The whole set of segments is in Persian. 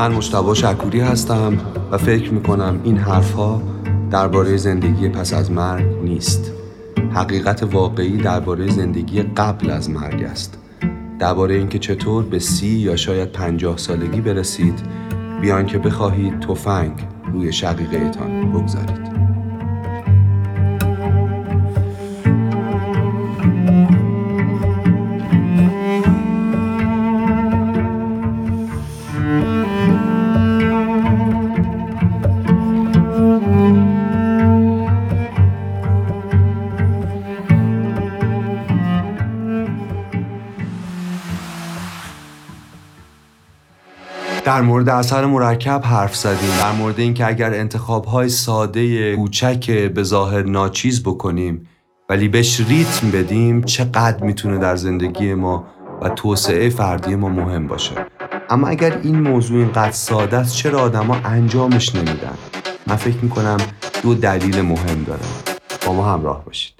من مشتبا شکوری هستم و فکر می‌کنم این حرفها درباره زندگی پس از مرگ نیست. حقیقت واقعی درباره زندگی قبل از مرگ است. درباره اینکه چطور به سی یا شاید پنجاه سالگی برسید بیان که بخواهید تفنگ روی شقیقهتان بگذارید. در مورد اثر مرکب حرف زدیم. در مورد اینکه اگر انتخاب های ساده کوچک به ظاهر ناچیز بکنیم ولی بهش ریتم بدیم چقدر می‌تونه در زندگی ما و توسعه فردی ما مهم باشه؟ اما اگر این موضوع اینقدر ساده است چرا آدما انجامش نمیدن؟ من فکر می‌کنم دو دلیل مهم داره با ما همراه باشید.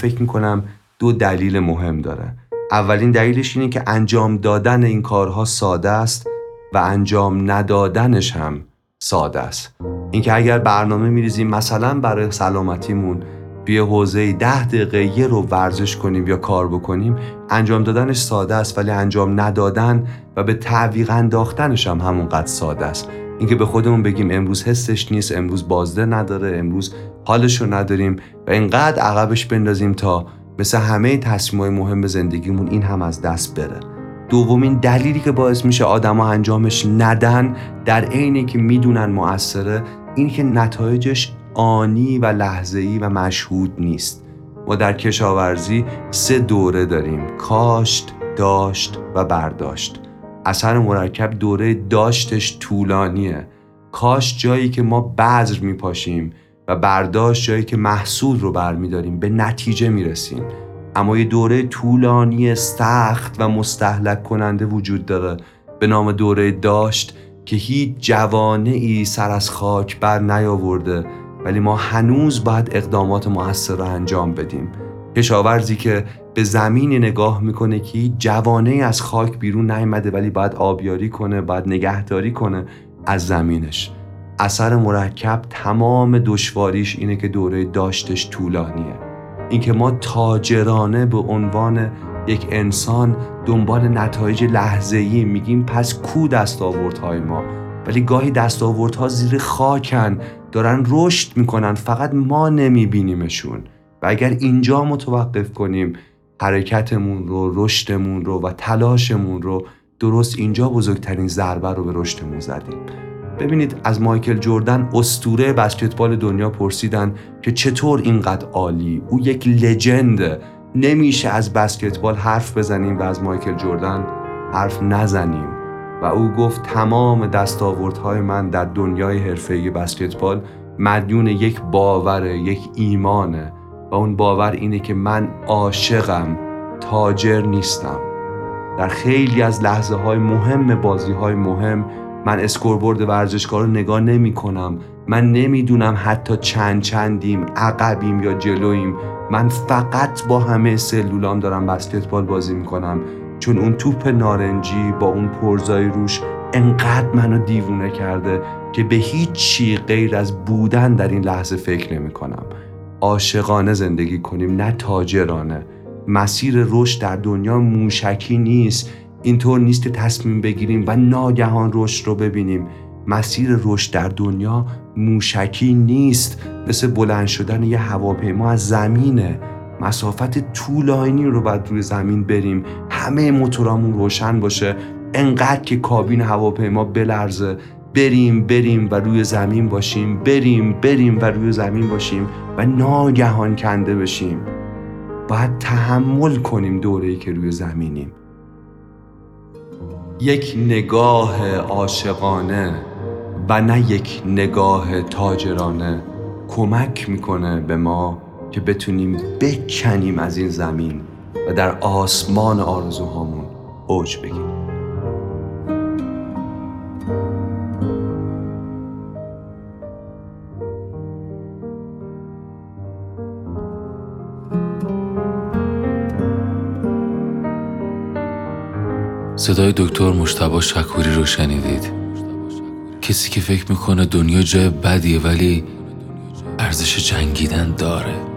فکر می‌کنم دو دلیل مهم داره. اولین دلیلش اینه که انجام دادن این کارها ساده است و انجام ندادنش هم ساده است. اینکه اگر برنامه میریزیم مثلا برای سلامتیمون بیا حوزه ده دقیقه یه رو ورزش کنیم یا کار بکنیم انجام دادنش ساده است ولی انجام ندادن و به تعویق انداختنش هم همونقدر ساده است. اینکه به خودمون بگیم امروز حسش نیست امروز بازده نداره امروز حالش رو نداریم و اینقدر عقبش بندازیم تا مثل همه تصمیمهای مهم زندگیمون این هم از دست بره. دومین دلیلی که باعث میشه آدما انجامش ندن در عینی که می‌دونن موثره این که نتایجش آنی و لحظه‌ای و مشهود نیست. ما در کشاورزی سه دوره داریم کاشت داشت و برداشت. اثر مرکب دوره داشتش طولانیه. کاش جایی که ما بذر میپاشیم و برداشت جایی که محصول رو برمیداریم به نتیجه می‌رسیم. اما یه دوره طولانی سخت و مستحلک کننده وجود داره. به نام دوره داشت که هیچ جوانه ای سر از خاک بر نیاورده ولی ما هنوز باید اقدامات موثر رو انجام بدیم. کشاورزی که به زمین نگاه می‌کنه که جوانه از خاک بیرون نیامده ولی باید آبیاری کنه باید نگهداری کنه از زمینش. اثر مرکب تمام دشواریش اینه که دوره داشتش طولانیه. اینکه ما تاجرانه به عنوان یک انسان دنبال نتایج لحظه‌ای میگیم پس کو دستاوردهای ما؟ ولی گاهی دستاوردها زیر خاکن دارن رشد می‌کنن فقط ما نمیبینیمشون. و اگر اینجا متوقف کنیم حرکتمون رو رشدمون رو و تلاشمون رو درست اینجا بزرگترین ضربه رو به رشدمون زدیم. ببینید از مایکل جردن استوره بسکتبال دنیا پرسیدن که چطور اینقدر عالی؟ او یک لجنده نمیشه از بسکتبال حرف بزنیم و از مایکل جردن حرف نزنیم. و او گفت تمام دستاوردهای من در دنیای حرفه‌ای بسکتبال مدیون یک باور یک ایمانه. و اون باور اینه که من عاشقم تاجر نیستم. در خیلی از لحظه های مهم بازی های مهم من اسکوربورد ورزشکار رو نگاه نمی کنم من نمی‌دونم حتی چند چندیم عقبیم یا جلویم. من فقط با همه سلولام دارم بسکتبال بازی می‌کنم. چون اون توپ نارنجی با اون پرزای روش انقدر منو دیوونه کرده که به هیچ چی غیر از بودن در این لحظه فکر نمی کنم عاشقانه زندگی کنیم نه تاجرانه. مسیر رشد در دنیا موشکی نیست. اینطور نیست که تصمیم بگیریم و ناگهان رشد رو ببینیم. مسیر رشد در دنیا موشکی نیست. مثل بلند شدن یه هواپیما از زمینه. مسافت طولانی رو باید روی زمین بریم. همه موتورامون روشن باشه. انقدر که کابین هواپیما بلرزه. بریم بریم و روی زمین باشیم. بریم بریم و روی زمین باشیم و ناگهان کنده بشیم. باید تحمل کنیم دوره‌ای که روی زمینیم. یک نگاه عاشقانه و نه یک نگاه تاجرانه کمک می‌کنه به ما که بتونیم بکنیم از این زمین و در آسمان آرزوهامون اوج بگیریم. صدای دکتر مشتبا شکوری رو شنیدید. کسی که فکر می‌کنه دنیا جای بدیه ولی ارزش جنگیدن داره.